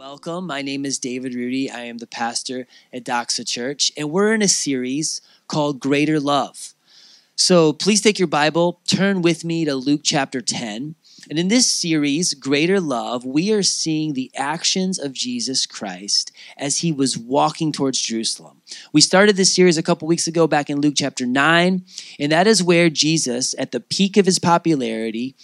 Welcome. My name is David Rudy. I am the pastor at Doxa Church, and we're in a series called Greater Love. So please take your Bible, turn with me to Luke chapter 10. And in this series, Greater Love, we are seeing the actions of Jesus Christ as he was walking towards Jerusalem. We started this series a couple weeks ago back in Luke chapter 9, and that is where Jesus, at the peak of his popularity,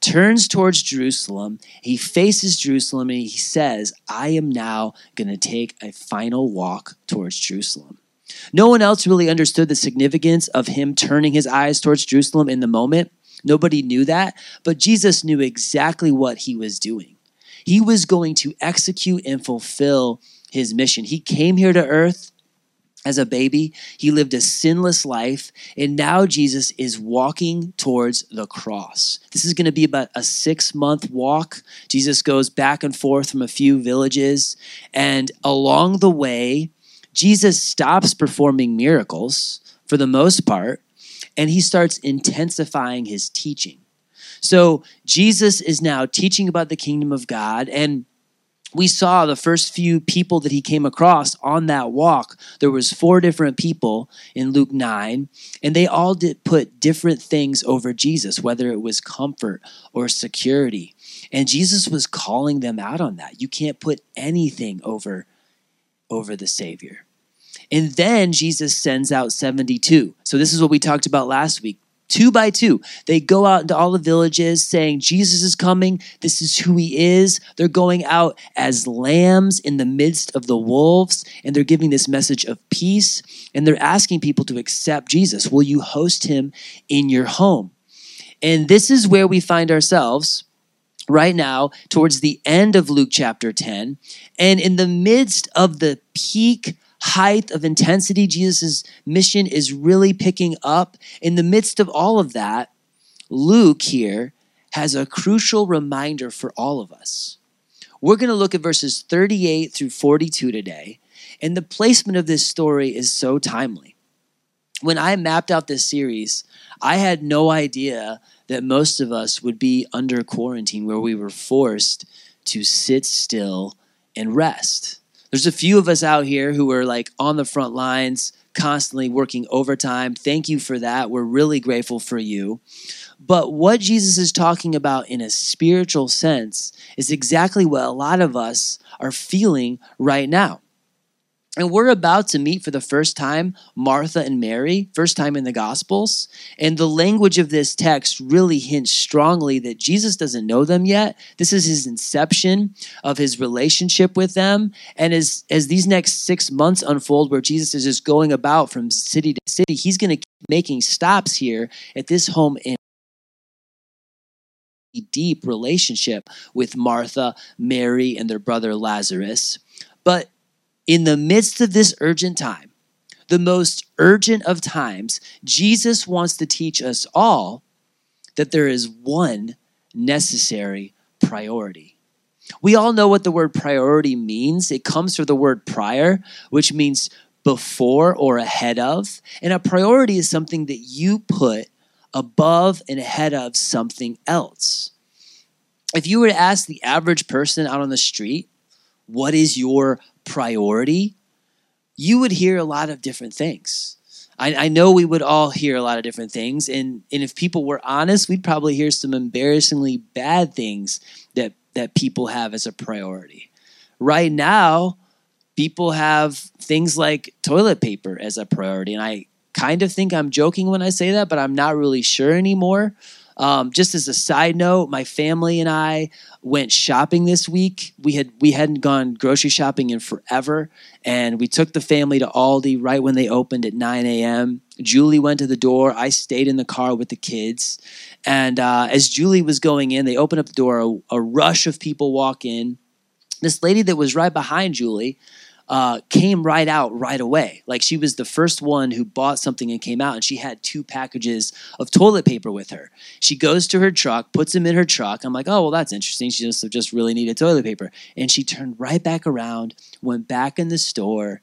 turns towards Jerusalem. He faces Jerusalem and he says, I am now going to take a final walk towards Jerusalem. No one else really understood the significance of him turning his eyes towards Jerusalem in the moment. Nobody knew that, but Jesus knew exactly what he was doing. He was going to execute and fulfill his mission. He came here to earth as a baby. He lived a sinless life, and now Jesus is walking towards the cross. This is going to be about a six month walk. Jesus goes back and forth from a few villages, and along the way, Jesus stops performing miracles for the most part, and he starts intensifying his teaching. So, Jesus is now teaching about the kingdom of God, and we saw the first few people that he came across on that walk. There was four different people in luke 9 and they all did put different things over jesus whether it was comfort or security. And jesus was calling them out on that. You can't put anything over over the savior. And then jesus sends out 72 so this is what we talked about last week two by two. They go out into all the villages saying, Jesus is coming. This is who he is. They're going out as lambs in the midst of the wolves, and they're giving this message of peace. And they're asking people to accept Jesus. Will you host him in your home? And this is where we find ourselves right now towards the end of Luke chapter 10. And in the midst of the peak height of intensity Jesus' mission is really picking up. In the midst of all of that, Luke here has a crucial reminder for all of us. We're going to look at verses 38 through 42 today, and the placement of this story is so timely. When I mapped out this series, I had no idea that most of us would be under quarantine where we were forced to sit still and rest. There's a few of us out here who are like on the front lines, constantly working overtime. Thank you for that. We're really grateful for you. But what Jesus is talking about in a spiritual sense is exactly what a lot of us are feeling right now. And we're about to meet for the first time Martha and Mary, first time in the Gospels. And the language of this text really hints strongly that Jesus doesn't know them yet. This is his inception of his relationship with them. And as, as these next six months unfold, where Jesus is just going about from city to city, he's going to keep making stops here at this home in deep relationship with Martha, Mary, and their brother Lazarus. But in the midst of this urgent time, the most urgent of times, Jesus wants to teach us all that there is one necessary priority. We all know what the word priority means. It comes from the word prior, which means before or ahead of. And a priority is something that you put above and ahead of something else. If you were to ask the average person out on the street, what is your priority, you would hear a lot of different things. I, I, know we would all hear a lot of different things, and, and if people were honest, we'd probably hear some embarrassingly bad things that, that people have as a priority. Right now, people have things like toilet paper as a priority, and I kind of think I'm joking when I say that, but I'm not really sure anymore. Um, just as a side note, my family and I went shopping this week. We had we hadn't gone grocery shopping in forever, and we took the family to Aldi right when they opened at 9 a.m. Julie went to the door. I stayed in the car with the kids, and uh, as Julie was going in, they opened up the door. A, a rush of people walk in. This lady that was right behind Julie uh, came right out right away. Like she was the first one who bought something and came out, and she had two packages of toilet paper with her. She goes to her truck, puts them in her truck. I'm like, oh, well, that's interesting. She just, just really needed toilet paper. And she turned right back around, went back in the store,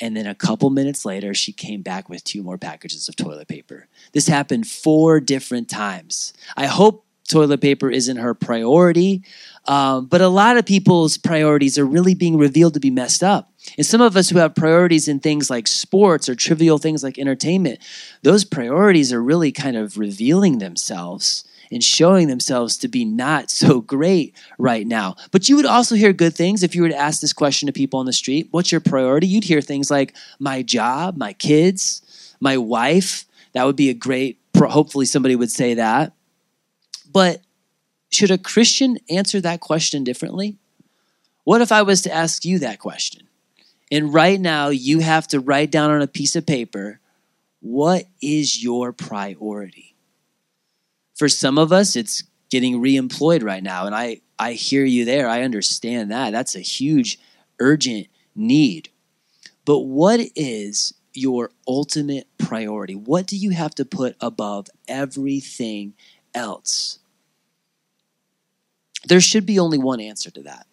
and then a couple minutes later, she came back with two more packages of toilet paper. This happened four different times. I hope toilet paper isn't her priority. Um, but a lot of people's priorities are really being revealed to be messed up. And some of us who have priorities in things like sports or trivial things like entertainment, those priorities are really kind of revealing themselves and showing themselves to be not so great right now. But you would also hear good things if you were to ask this question to people on the street What's your priority? You'd hear things like my job, my kids, my wife. That would be a great, hopefully, somebody would say that. But should a Christian answer that question differently? What if I was to ask you that question? And right now, you have to write down on a piece of paper what is your priority? For some of us, it's getting reemployed right now. And I, I hear you there. I understand that. That's a huge, urgent need. But what is your ultimate priority? What do you have to put above everything else? There should be only one answer to that.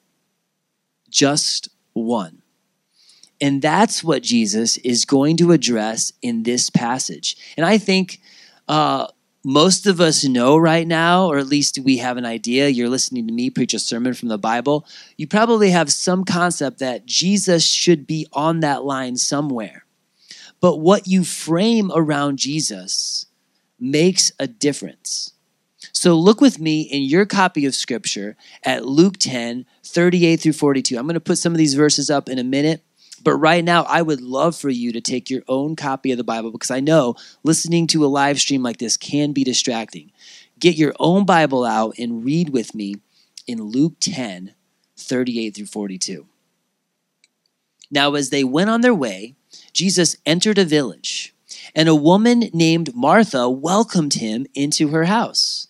Just one. And that's what Jesus is going to address in this passage. And I think uh, most of us know right now, or at least we have an idea. You're listening to me preach a sermon from the Bible. You probably have some concept that Jesus should be on that line somewhere. But what you frame around Jesus makes a difference. So look with me in your copy of Scripture at Luke 10, 38 through 42. I'm going to put some of these verses up in a minute. But right now, I would love for you to take your own copy of the Bible because I know listening to a live stream like this can be distracting. Get your own Bible out and read with me in Luke 10, 38 through 42. Now, as they went on their way, Jesus entered a village, and a woman named Martha welcomed him into her house.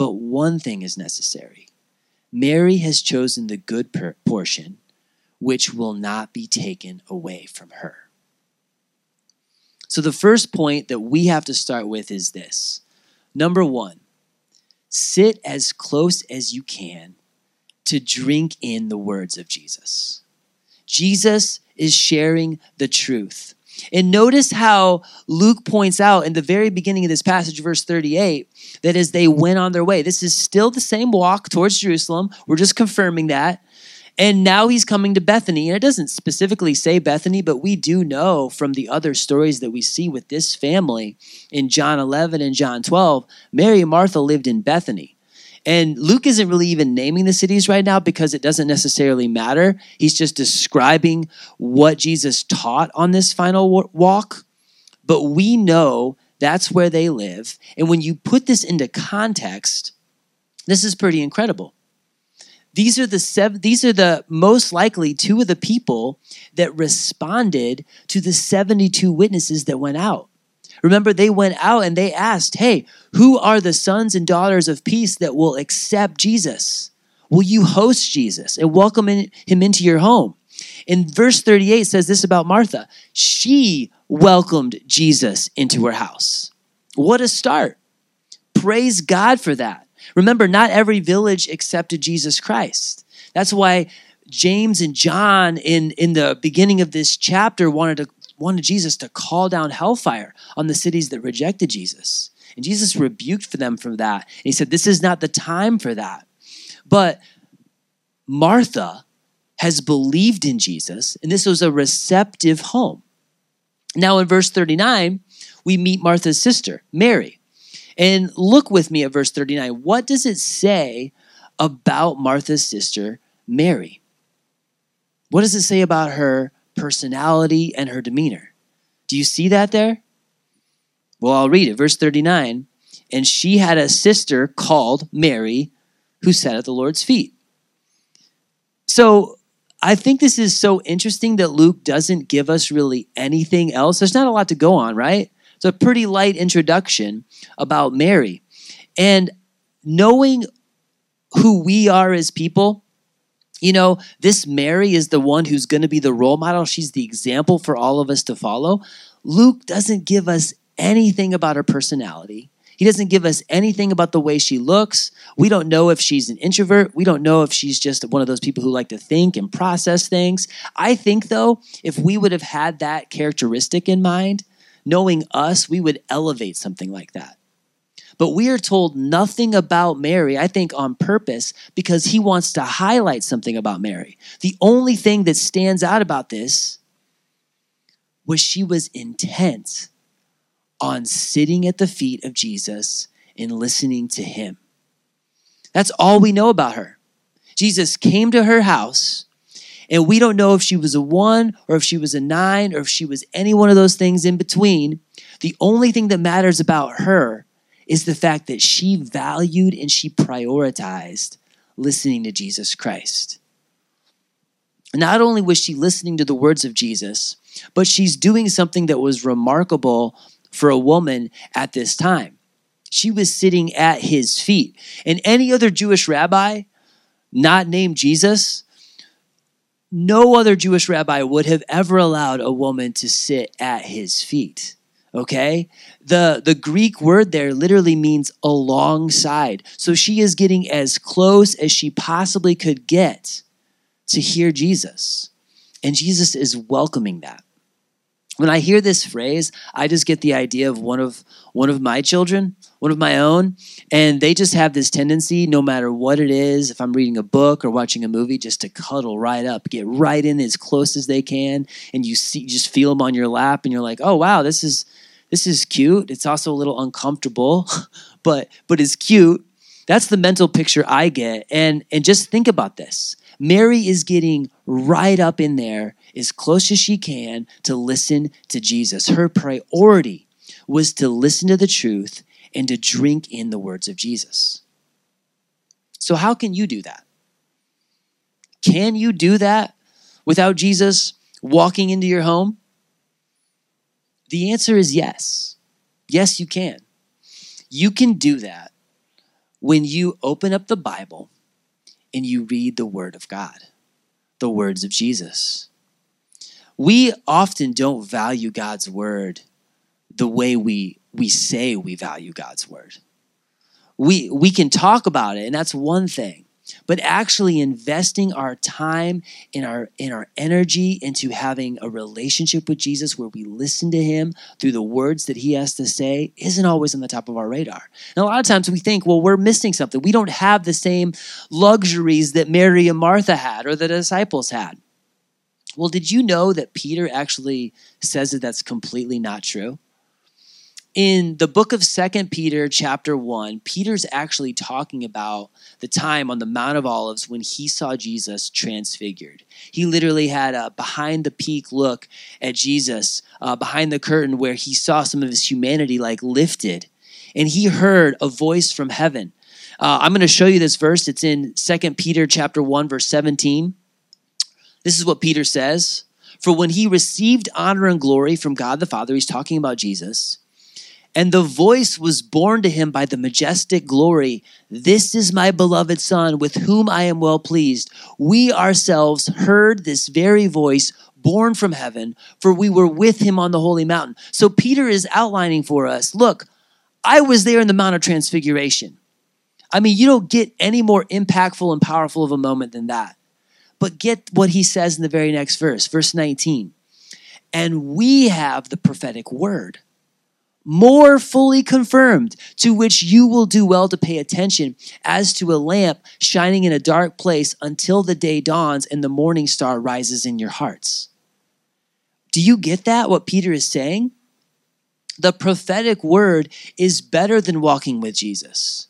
but one thing is necessary Mary has chosen the good portion, which will not be taken away from her. So, the first point that we have to start with is this number one, sit as close as you can to drink in the words of Jesus. Jesus is sharing the truth. And notice how Luke points out in the very beginning of this passage, verse 38, that as they went on their way, this is still the same walk towards Jerusalem. We're just confirming that. And now he's coming to Bethany. And it doesn't specifically say Bethany, but we do know from the other stories that we see with this family in John 11 and John 12, Mary and Martha lived in Bethany. And Luke isn't really even naming the cities right now because it doesn't necessarily matter. He's just describing what Jesus taught on this final walk. But we know that's where they live. And when you put this into context, this is pretty incredible. These are the seven, these are the most likely two of the people that responded to the 72 witnesses that went out. Remember, they went out and they asked, Hey, who are the sons and daughters of peace that will accept Jesus? Will you host Jesus and welcome in, him into your home? In verse 38 says this about Martha. She welcomed Jesus into her house. What a start. Praise God for that. Remember, not every village accepted Jesus Christ. That's why James and John in, in the beginning of this chapter wanted to wanted Jesus to call down hellfire on the cities that rejected Jesus. And Jesus rebuked for them for that. And he said, This is not the time for that. But Martha has believed in Jesus, and this was a receptive home. Now, in verse 39, we meet Martha's sister, Mary. And look with me at verse 39. What does it say about Martha's sister, Mary? What does it say about her personality and her demeanor. Do you see that there? Well, I'll read it. Verse 39 And she had a sister called Mary who sat at the Lord's feet. So I think this is so interesting that Luke doesn't give us really anything else. There's not a lot to go on, right? It's a pretty light introduction about Mary. And knowing who we are as people, you know, this Mary is the one who's going to be the role model. She's the example for all of us to follow. Luke doesn't give us anything about her personality. He doesn't give us anything about the way she looks. We don't know if she's an introvert. We don't know if she's just one of those people who like to think and process things. I think, though, if we would have had that characteristic in mind, knowing us, we would elevate something like that. But we are told nothing about Mary, I think on purpose, because he wants to highlight something about Mary. The only thing that stands out about this was she was intent on sitting at the feet of Jesus and listening to him. That's all we know about her. Jesus came to her house, and we don't know if she was a one or if she was a nine or if she was any one of those things in between. The only thing that matters about her is the fact that she valued and she prioritized listening to Jesus Christ. Not only was she listening to the words of Jesus, but she's doing something that was remarkable for a woman at this time. She was sitting at his feet. And any other Jewish rabbi, not named Jesus, no other Jewish rabbi would have ever allowed a woman to sit at his feet okay? The the greek word there literally means alongside. So she is getting as close as she possibly could get to hear jesus. And jesus is welcoming that. When i hear this phrase i just get the idea of one of one of my children one of my own and they just have this tendency no matter what it is if i'm reading a book or watching a movie just to cuddle right up get right in as close as they can and you see just feel them on your lap and you're like oh wow this is this is cute. It's also a little uncomfortable, but but it's cute. That's the mental picture I get. And and just think about this. Mary is getting right up in there as close as she can to listen to Jesus. Her priority was to listen to the truth and to drink in the words of Jesus. So how can you do that? Can you do that without Jesus walking into your home? The answer is yes. Yes, you can. You can do that when you open up the Bible and you read the Word of God, the words of Jesus. We often don't value God's Word the way we, we say we value God's Word. We, we can talk about it, and that's one thing but actually investing our time and our in our energy into having a relationship with Jesus where we listen to him through the words that he has to say isn't always on the top of our radar. And a lot of times we think, well, we're missing something. We don't have the same luxuries that Mary and Martha had or the disciples had. Well, did you know that Peter actually says that that's completely not true? In the book of second peter chapter 1 peter's actually talking about the time on the mount of olives when he saw jesus transfigured. He literally had a behind the peak look at jesus uh, behind the curtain where he saw some of his humanity like lifted. And he heard a voice from heaven. Uh, i'm going to show you this verse. It's in second peter chapter 1 verse 17 this is what peter says. For when he received honor and glory from god the father he's talking about jesus and the voice was borne to him by the majestic glory This is my beloved Son, with whom I am well pleased. We ourselves heard this very voice borne from heaven, for we were with him on the holy mountain. So Peter is outlining for us look, I was there in the Mount of Transfiguration. I mean, you don't get any more impactful and powerful of a moment than that. But get what he says in the very next verse, verse 19. And we have the prophetic word more fully confirmed, to which you will do well to pay attention as to a lamp shining in a dark place until the day dawns and the morning star rises in your hearts. Do you get that, what Peter is saying? The prophetic word is better than walking with Jesus.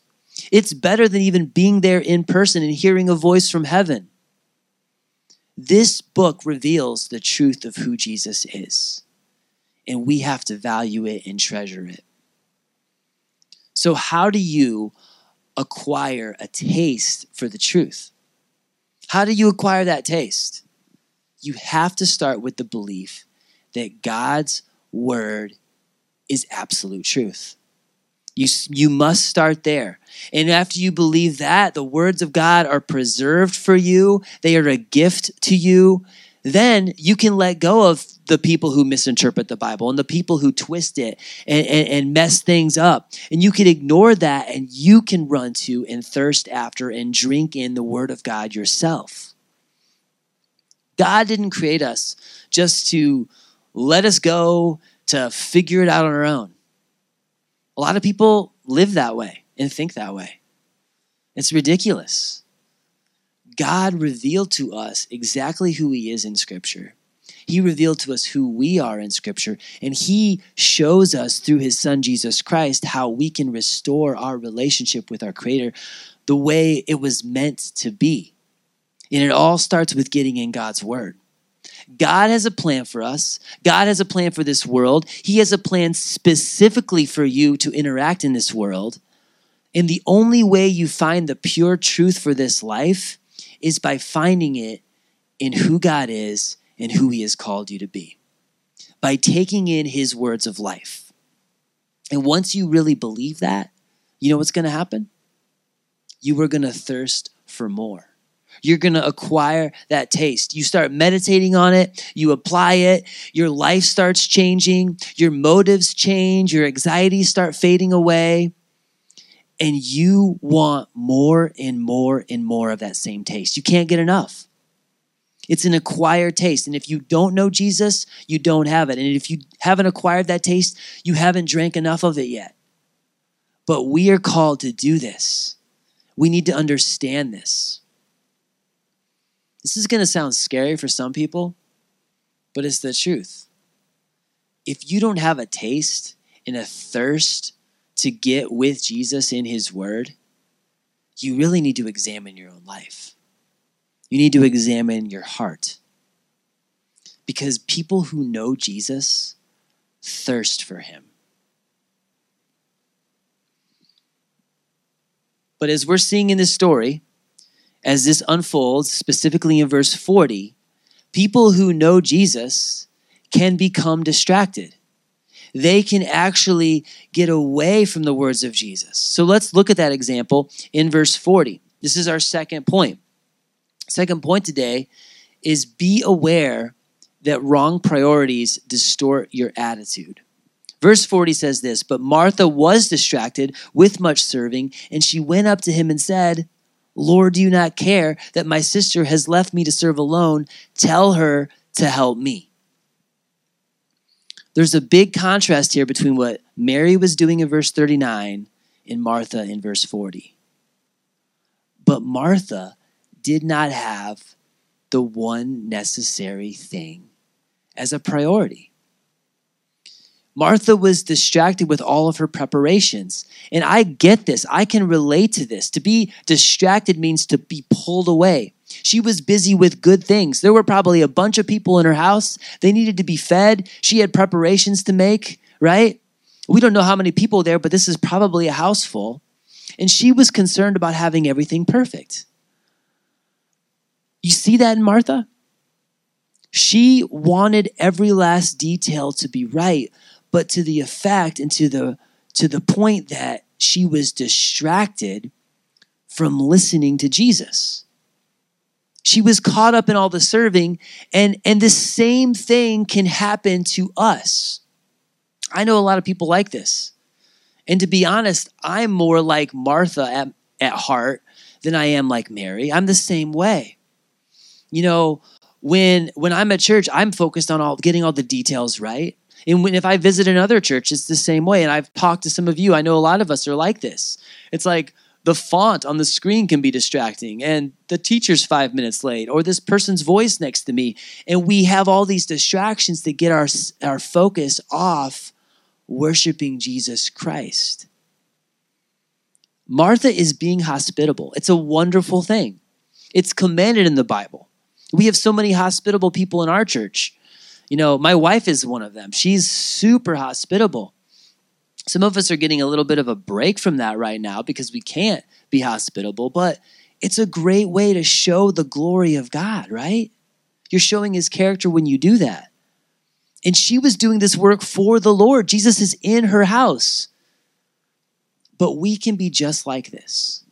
It's better than even being there in person and hearing a voice from heaven. This book reveals the truth of who Jesus is and we have to value it and treasure it. So, how do you acquire a taste for the truth? How do you acquire that taste? You have to start with the belief that God's word is absolute truth. You, you must start there. And after you believe that, the words of God are preserved for you, they are a gift to you, then you can let go of the people who misinterpret the Bible and the people who twist it and, and, and, mess things up. And you can ignore that and you can run to and thirst after and drink in the Word of God yourself. God didn't create us just to let us go to figure it out on our own. A lot of people live that way and think that way. It's ridiculous. God revealed to us exactly who He is in Scripture. He revealed to us who we are in Scripture, and He shows us through His Son Jesus Christ how we can restore our relationship with our Creator the way it was meant to be. And it all starts with getting in God's Word. God has a plan for us. God has a plan for this world. He has a plan specifically for you to interact in this world. And the only way you find the pure truth for this life is by finding it in who God is and who He has called you to be, by taking in His words of life. And once you really believe that, you know what's going to happen? You are going to thirst for more. You're going to acquire that taste. You start meditating on it, you apply it, your life starts changing, your motives change, your anxieties start fading away and you want more and more and more of that same taste. You can't get enough. It's an acquired taste. And if you don't know Jesus, you don't have it. And if you haven't acquired that taste, you haven't drank enough of it yet. But we are called to do this. We need to understand this. This is going to sound scary for some people, but it's the truth. If you don't have a taste and a thirst to get with Jesus in his word, you really need to examine your own life. You need to examine your heart. Because people who know Jesus thirst for him. But as we're seeing in this story, as this unfolds, specifically in verse 40, people who know Jesus can become distracted they can actually get away from the words of Jesus. So let's look at that example in verse 40. This is our second point. Second point today is be aware that wrong priorities distort your attitude. Verse 40 says this But Martha was distracted with much serving, and she went up to him and said, Lord, do you not care that my sister has left me to serve alone? Tell her to help me there's a big contrast here between what Mary was doing in verse 39 and Martha in verse 40. But Martha did not have the one necessary thing as a priority. Martha was distracted with all of her preparations. And I get this. I can relate to this. To be distracted means to be pulled away. She was busy with good things. There were probably a bunch of people in her house. They needed to be fed. She had preparations to make, right? We don't know how many people there, but this is probably a house full. And she was concerned about having everything perfect. You see that in Martha? She wanted every last detail to be right, but to the effect and to the to the point that she was distracted from listening to Jesus. She was caught up in all the serving, and, and the same thing can happen to us. I know a lot of people like this. And to be honest, I'm more like Martha at, at heart than I am like Mary. I'm the same way. You know, when when I'm at church, I'm focused on all getting all the details right. And when if I visit another church, it's the same way. And I've talked to some of you. I know a lot of us are like this. It's like, the font on the screen can be distracting and the teacher's five minutes late or this person's voice next to me and we have all these distractions that get our, our focus off worshiping jesus christ. Martha is being hospitable. It's a wonderful thing. It's commanded in the bible. We have so many hospitable people in our church. You know my wife is one of them. She's super hospitable some of us are getting a little bit of a break from that right now because we can't be hospitable, but it's a great way to show the glory of God, right? You're showing his character when you do that. And she was doing this work for the Lord. Jesus is in her house. But we can be just like this.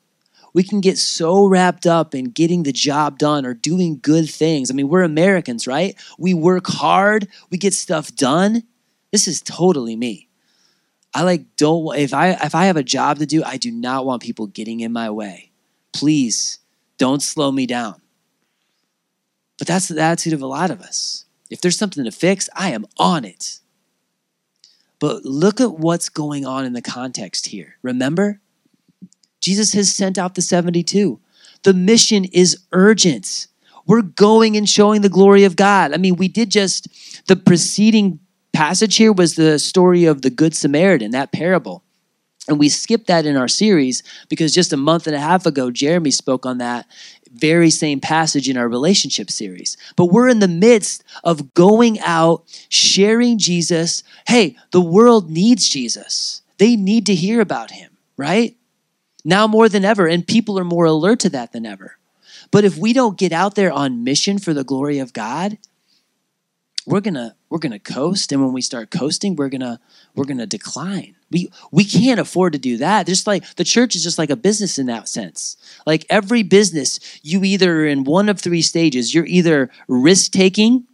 We can get so wrapped up in getting the job done or doing good things. I mean, we're Americans, right? We work hard, we get stuff done. This is totally me. I like don't if I if I have a job to do, I do not want people getting in my way. Please don't slow me down. But that's the attitude of a lot of us. If there's something to fix, I am on it. But look at what's going on in the context here. Remember? Jesus has sent out the 72. The mission is urgent. We're going and showing the glory of God. I mean, we did just, the preceding passage here was the story of the Good Samaritan, that parable. And we skipped that in our series because just a month and a half ago, Jeremy spoke on that very same passage in our relationship series. But we're in the midst of going out, sharing Jesus. Hey, the world needs Jesus. They need to hear about him, right? Now more than ever. And people are more alert to that than ever. But if we don't get out there on mission for the glory of God, we're gonna we're gonna coast and when we start coasting we're gonna we're gonna decline. We we can't afford to do that. Just like the church is just like a business in that sense. Like every business you either are in one of three stages. You're either risk taking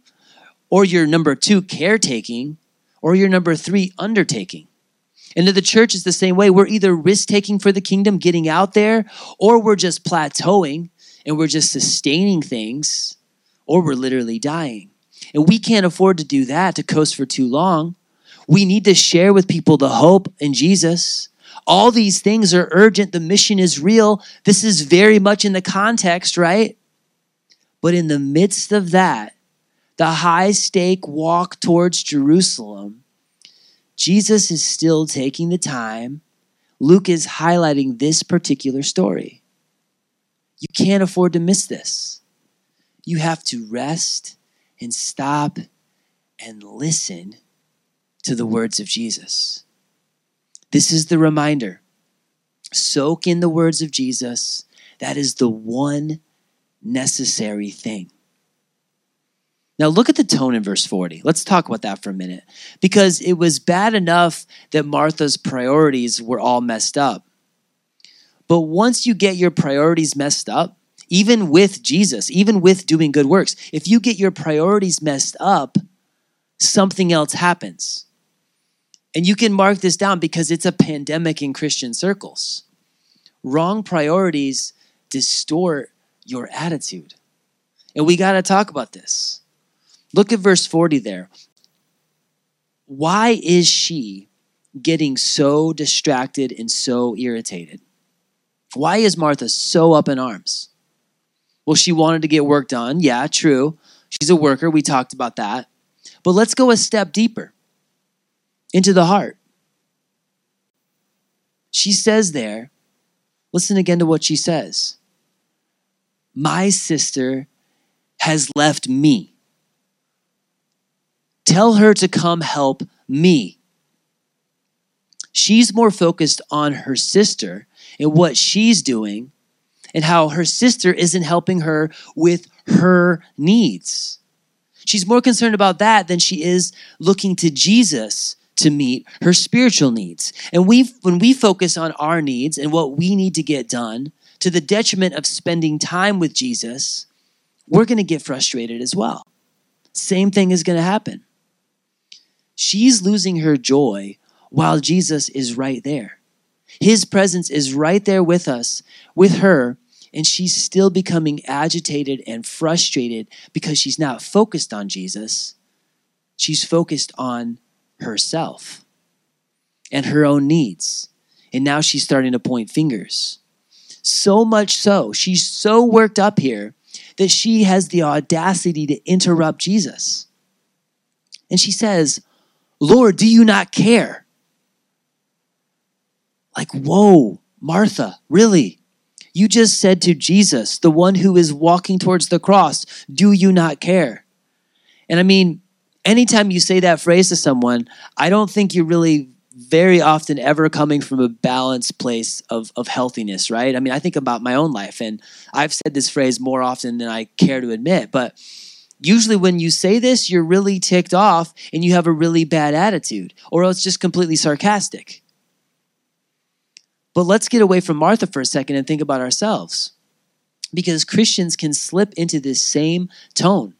or you're number two caretaking or you're number three undertaking. And the church is the same way. We're either risk taking for the kingdom getting out there or we're just plateauing and we're just sustaining things or we're literally dying and we can't afford to do that to coast for too long. We need to share with people the hope in Jesus. All these things are urgent. The mission is real. This is very much in the context, right? But in the midst of that, the high stake walk towards Jerusalem, Jesus is still taking the time. Luke is highlighting this particular story. You can't afford to miss this. You have to rest and stop and listen to the words of Jesus. This is the reminder. Soak in the words of Jesus. That is the one necessary thing. Now, look at the tone in verse 40. Let's talk about that for a minute. Because it was bad enough that Martha's priorities were all messed up. But once you get your priorities messed up, even with Jesus, even with doing good works. If you get your priorities messed up, something else happens. And you can mark this down because it's a pandemic in Christian circles. Wrong priorities distort your attitude. And we got to talk about this. Look at verse 40 there. Why is she getting so distracted and so irritated? Why is Martha so up in arms? Well, she wanted to get work done. Yeah, true. She's a worker. We talked about that. But let's go a step deeper into the heart. She says there, listen again to what she says. My sister has left me. Tell her to come help me. She's more focused on her sister and what she's doing and how her sister isn't helping her with her needs. She's more concerned about that than she is looking to Jesus to meet her spiritual needs. And we when we focus on our needs and what we need to get done to the detriment of spending time with Jesus, we're going to get frustrated as well. Same thing is going to happen. She's losing her joy while Jesus is right there. His presence is right there with us, with her, and she's still becoming agitated and frustrated because she's not focused on Jesus. She's focused on herself and her own needs. And now she's starting to point fingers. So much so, she's so worked up here that she has the audacity to interrupt Jesus. And she says, Lord, do you not care? Like, whoa, Martha, really? You just said to Jesus, the one who is walking towards the cross, Do you not care? And I mean, anytime you say that phrase to someone, I don't think you're really very often ever coming from a balanced place of, of healthiness, right? I mean, I think about my own life, and I've said this phrase more often than I care to admit, but usually when you say this, you're really ticked off and you have a really bad attitude, or else just completely sarcastic. But let's get away from Martha for a second and think about ourselves. Because Christians can slip into this same tone.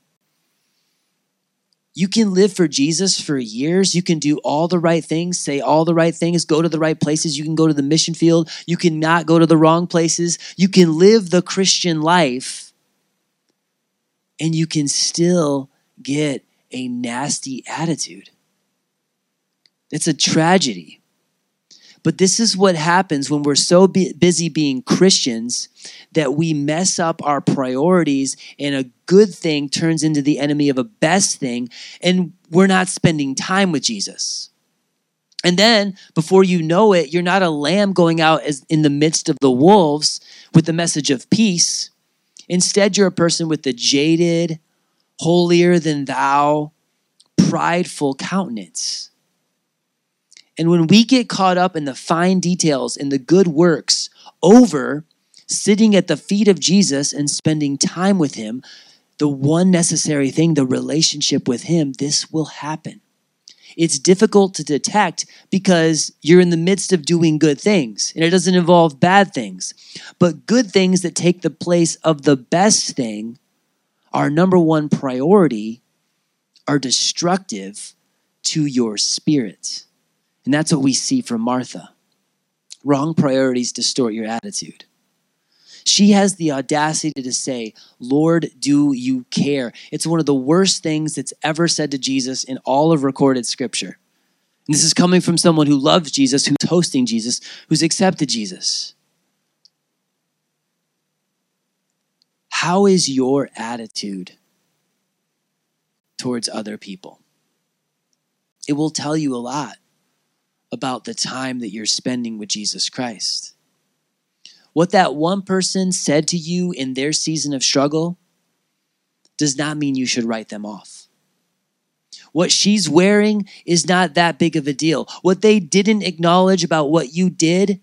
You can live for Jesus for years. You can do all the right things, say all the right things, go to the right places. You can go to the mission field. You can not go to the wrong places. You can live the Christian life and you can still get a nasty attitude. It's a tragedy. But this is what happens when we're so busy being Christians that we mess up our priorities and a good thing turns into the enemy of a best thing, and we're not spending time with Jesus. And then, before you know it, you're not a lamb going out as in the midst of the wolves with the message of peace. Instead, you're a person with a jaded, holier than thou, prideful countenance. And when we get caught up in the fine details and the good works over sitting at the feet of Jesus and spending time with him, the one necessary thing, the relationship with him, this will happen. It's difficult to detect because you're in the midst of doing good things and it doesn't involve bad things. But good things that take the place of the best thing, our number one priority, are destructive to your spirit. And that's what we see from Martha. Wrong priorities distort your attitude. She has the audacity to say, Lord, do you care? It's one of the worst things that's ever said to Jesus in all of recorded scripture. And this is coming from someone who loves Jesus, who's hosting Jesus, who's accepted Jesus. How is your attitude towards other people? It will tell you a lot about the time that you're spending with Jesus Christ. What that one person said to you in their season of struggle does not mean you should write them off. What she's wearing is not that big of a deal. What they didn't acknowledge about what you did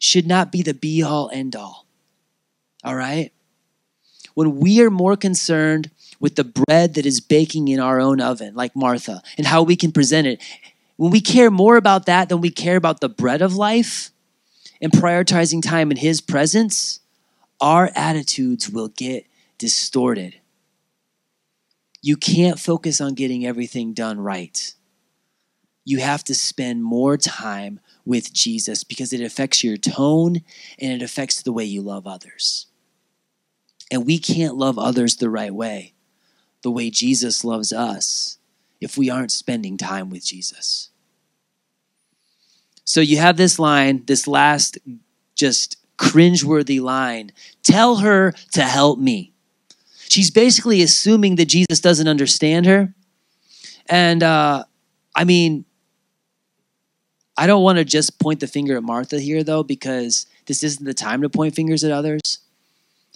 should not be the be all end all. All right? When we are more concerned with the bread that is baking in our own oven, like Martha, and how we can present it, when we care more about that than we care about the bread of life and prioritizing time in His presence, our attitudes will get distorted. You can't focus on getting everything done right. You have to spend more time with Jesus because it affects your tone and it affects the way you love others. And we can't love others the right way, the way Jesus loves us, if we aren't spending time with Jesus. So you have this line, this last just cringeworthy line tell her to help me. She's basically assuming that Jesus doesn't understand her. And uh, I mean, I don't want to just point the finger at Martha here, though, because this isn't the time to point fingers at others.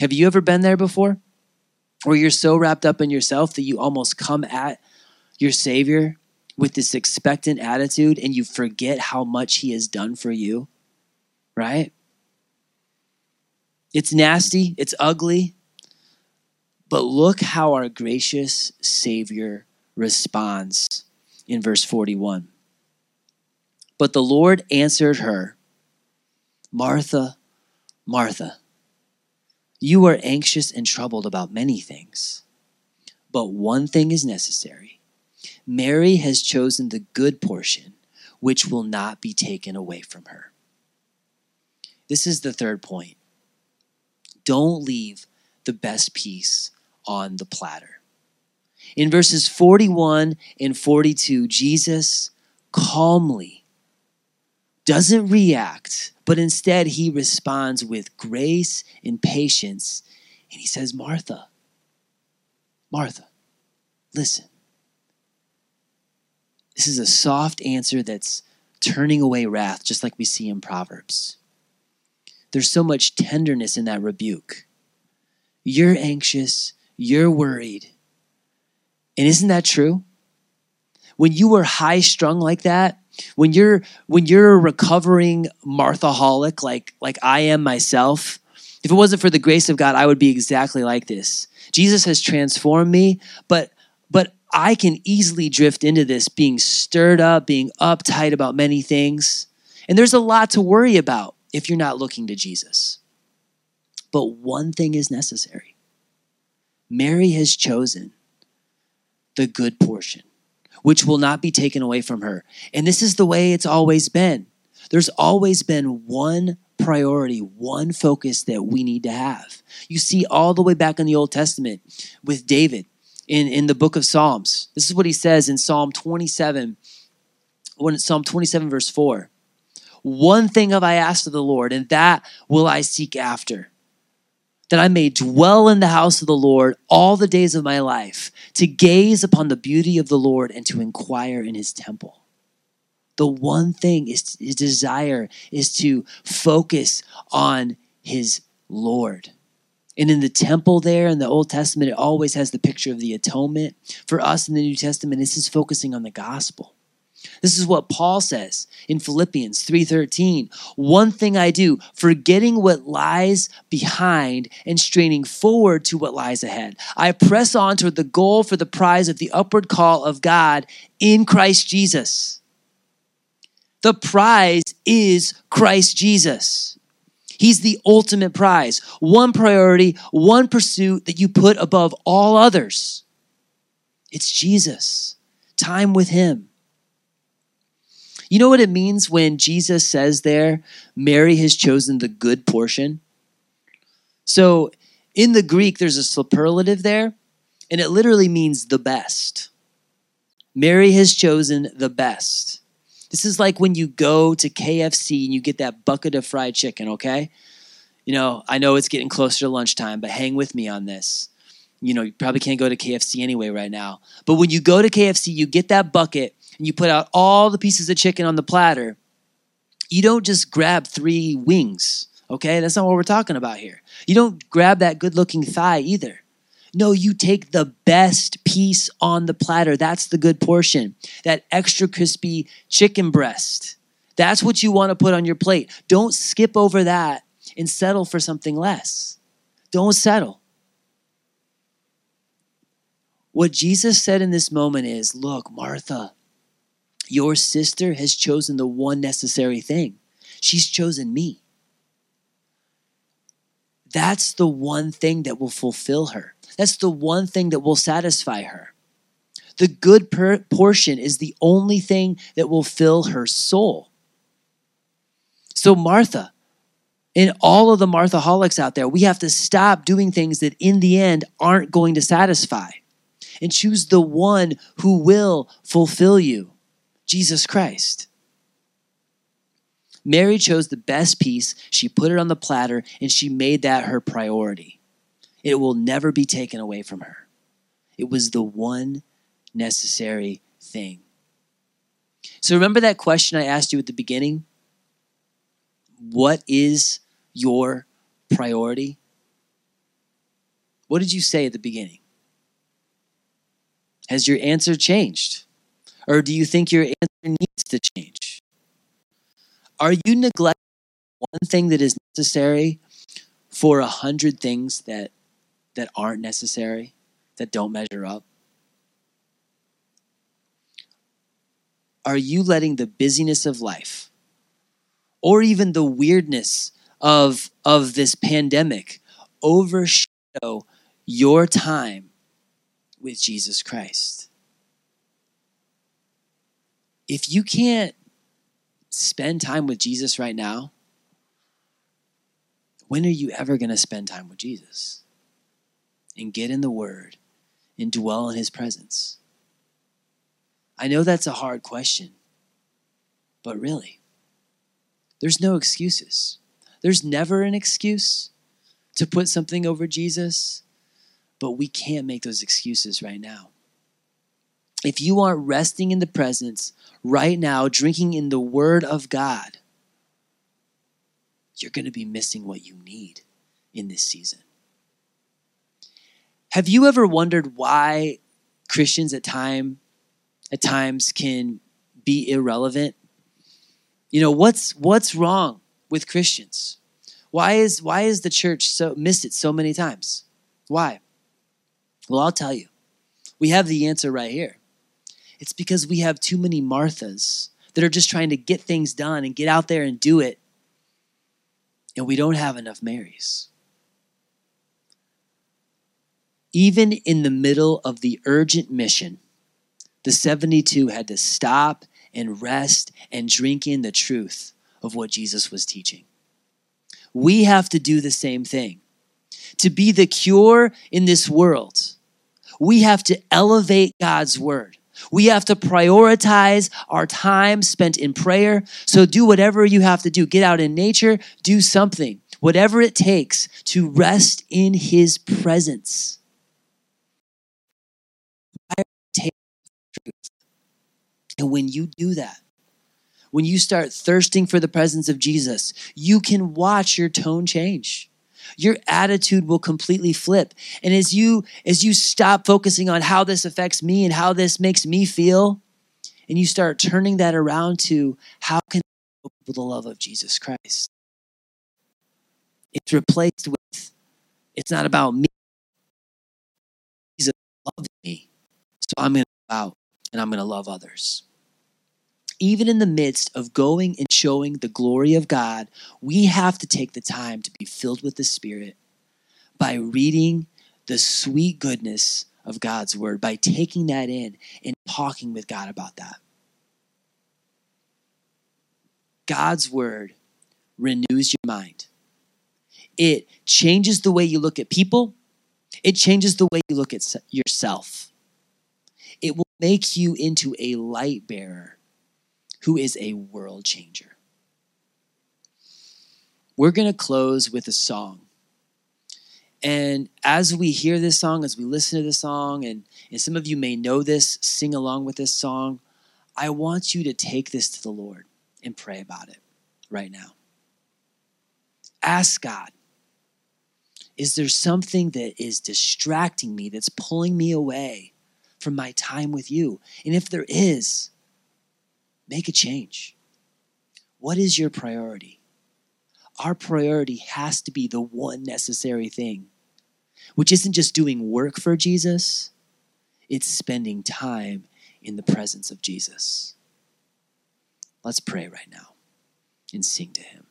Have you ever been there before? Where you're so wrapped up in yourself that you almost come at your Savior with this expectant attitude and you forget how much He has done for you, right? It's nasty, it's ugly, but look how our gracious Savior responds in verse 41. But the Lord answered her, Martha, Martha, you are anxious and troubled about many things, but one thing is necessary. Mary has chosen the good portion, which will not be taken away from her. This is the third point. Don't leave the best piece on the platter. In verses 41 and 42, Jesus calmly doesn't react but instead, he responds with grace and patience. And he says, Martha, Martha, listen. This is a soft answer that's turning away wrath, just like we see in Proverbs. There's so much tenderness in that rebuke. You're anxious, you're worried. And isn't that true? When you were high strung like that, when you're when you're a recovering marthaholic like like i am myself if it wasn't for the grace of god i would be exactly like this jesus has transformed me but but i can easily drift into this being stirred up being uptight about many things And there's a lot to worry about if you're not looking to Jesus. But one thing is necessary Mary has chosen the good portion, which will not be taken away from her. And this is the way it's always been. There's always been one priority, one focus that we need to have. You see, all the way back in the Old Testament with David in, in the book of Psalms. This is what he says in Psalm 27, when Psalm 27, verse 4. One thing have I asked of the Lord, and that will I seek after that I may dwell in the house of the Lord all the days of my life, to gaze upon the beauty of the Lord and to inquire in his temple. The one thing is his desire is to focus on his Lord. And in the temple there in the Old Testament, it always has the picture of the atonement. For us in the New Testament, this is focusing on the gospel. This is what Paul says in Philippians 3:13. One thing I do, forgetting what lies behind and straining forward to what lies ahead. I press on toward the goal for the prize of the upward call of God in Christ Jesus. The prize is Christ Jesus. He's the ultimate prize. One priority, one pursuit that you put above all others. It's Jesus. Time with him. You know what it means when Jesus says there, Mary has chosen the good portion? So in the Greek, there's a superlative there, and it literally means the best. Mary has chosen the best. This is like when you go to KFC and you get that bucket of fried chicken, okay? You know, I know it's getting closer to lunchtime, but hang with me on this. You know, you probably can't go to KFC anyway right now. But when you go to KFC, you get that bucket and you put out all the pieces of chicken on the platter, you don't just grab three wings, okay? That's not what we're talking about here. You don't grab that good looking thigh either. No, you take the best piece on the platter. That's the good portion. That extra crispy chicken breast. That's what you want to put on your plate. Don't skip over that and settle for something less. Don't settle. What Jesus said in this moment is Look, Martha, your sister has chosen the one necessary thing. She's chosen me. That's the one thing that will fulfill her. That's the one thing that will satisfy her. The good per- portion is the only thing that will fill her soul. So, Martha, and all of the Marthaholics out there, we have to stop doing things that in the end aren't going to satisfy and choose the one who will fulfill you. Jesus Christ. Mary chose the best piece, she put it on the platter, and she made that her priority. It will never be taken away from her. It was the one necessary thing. So remember that question I asked you at the beginning? What is your priority? What did you say at the beginning? Has your answer changed? Or do you think your answer needs to change? Are you neglecting one thing that is necessary for a hundred things that that aren't necessary, that don't measure up? Are you letting the busyness of life or even the weirdness of, of this pandemic overshadow your time with Jesus Christ? if you can't spend time with Jesus right now, when are you ever going to spend time with Jesus and get in the Word and dwell in His presence? I know that's a hard question, but really, there's no excuses. There's never an excuse to put something over Jesus, but we can't make those excuses right now if you aren't resting in the presence right now, drinking in the Word of God, you're going to be missing what you need in this season. Have you ever wondered why Christians at time at times can be irrelevant? You know, what's what's wrong with Christians? Why is why is the church so missed it so many times? Why? Well, I'll tell you. We have the answer right here. It's because we have too many Marthas that are just trying to get things done and get out there and do it. And we don't have enough Marys. Even in the middle of the urgent mission, the 72 had to stop and rest and drink in the truth of what Jesus was teaching. We have to do the same thing. To be the cure in this world, we have to elevate God's word. We have to prioritize our time spent in prayer. So do whatever you have to do. Get out in nature, do something, whatever it takes to rest in His presence. And when you do that, when you start thirsting for the presence of Jesus, you can watch your tone change. Your attitude will completely flip. And as you as you stop focusing on how this affects me and how this makes me feel, and you start turning that around to how can I show people the love of Jesus Christ? It's replaced with it's not about me. Jesus loves me. So I'm gonna go out and I'm gonna love others even in the midst of going and showing the glory of God, we have to take the time to be filled with the Spirit by reading the sweet goodness of God's word, by taking that in and talking with God about that. God's word renews your mind. It changes the way you look at people. It changes the way you look at yourself. Make you into a light bearer who is a world changer. We're going to close with a song. And as we hear this song, as we listen to this song, and, and some of you may know this, sing along with this song, I want you to take this to the Lord and pray about it right now. Ask God, is there something that is distracting me, that's pulling me away from my time with you? And if there is, Make a change. What is your priority? Our priority has to be the one necessary thing, which isn't just doing work for Jesus, it's spending time in the presence of Jesus. Let's pray right now and sing to Him.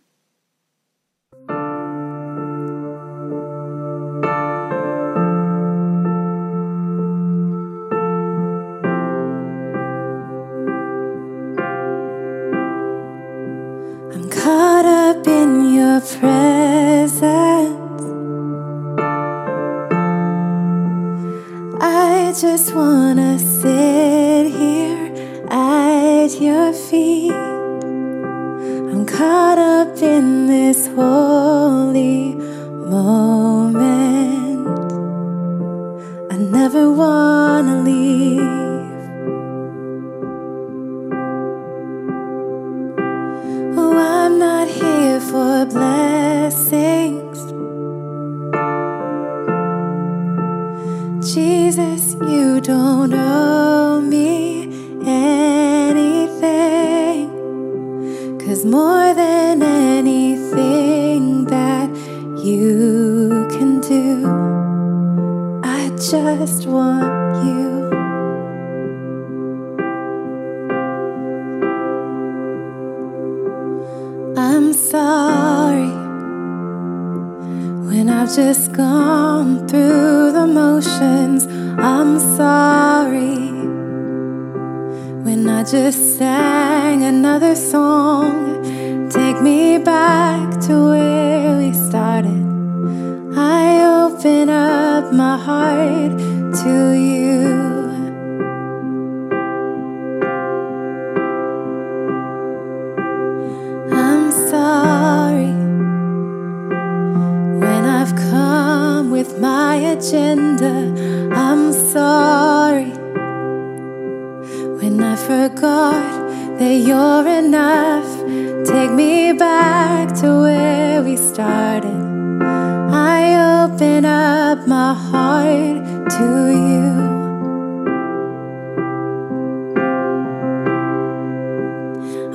Presence. I just wanna sit here at your feet. I'm caught up in this holy moment. I never wanna Jesus, you don't owe me anything. Cause more just sang another song. Take me back to where we started. I open up my heart to you.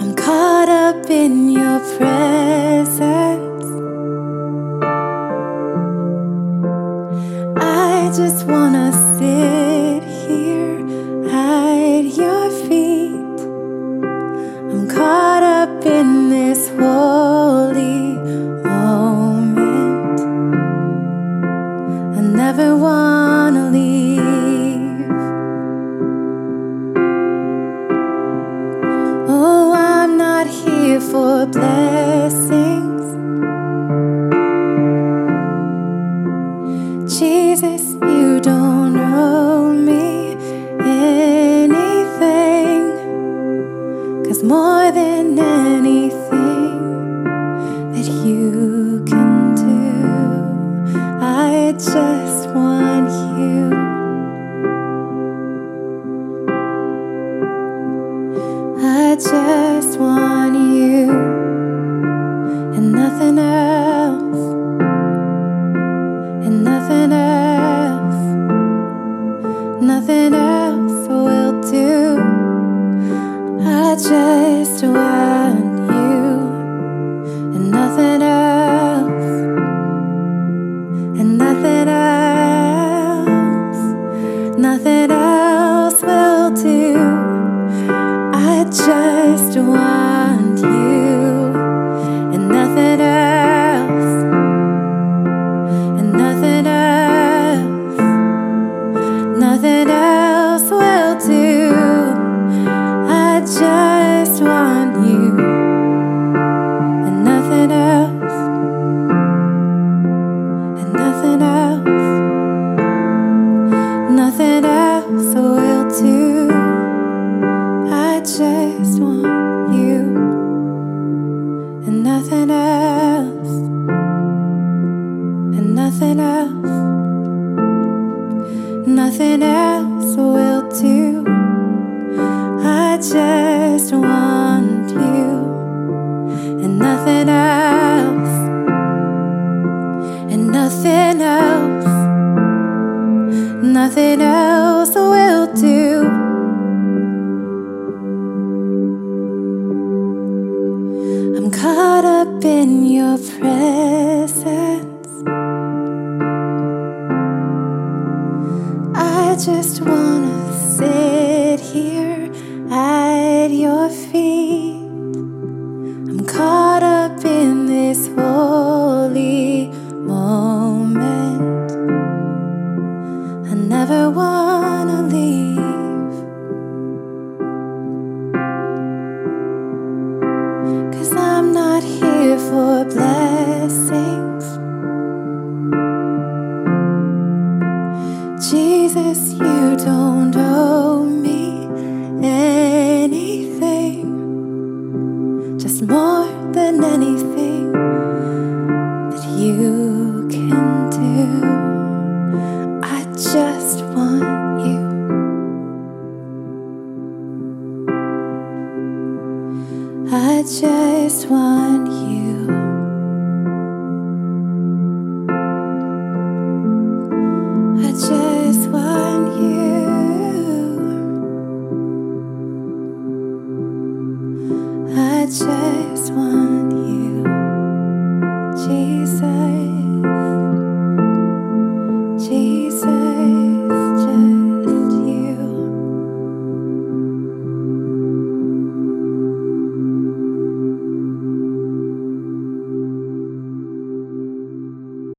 I'm caught up in your presence. I your feet.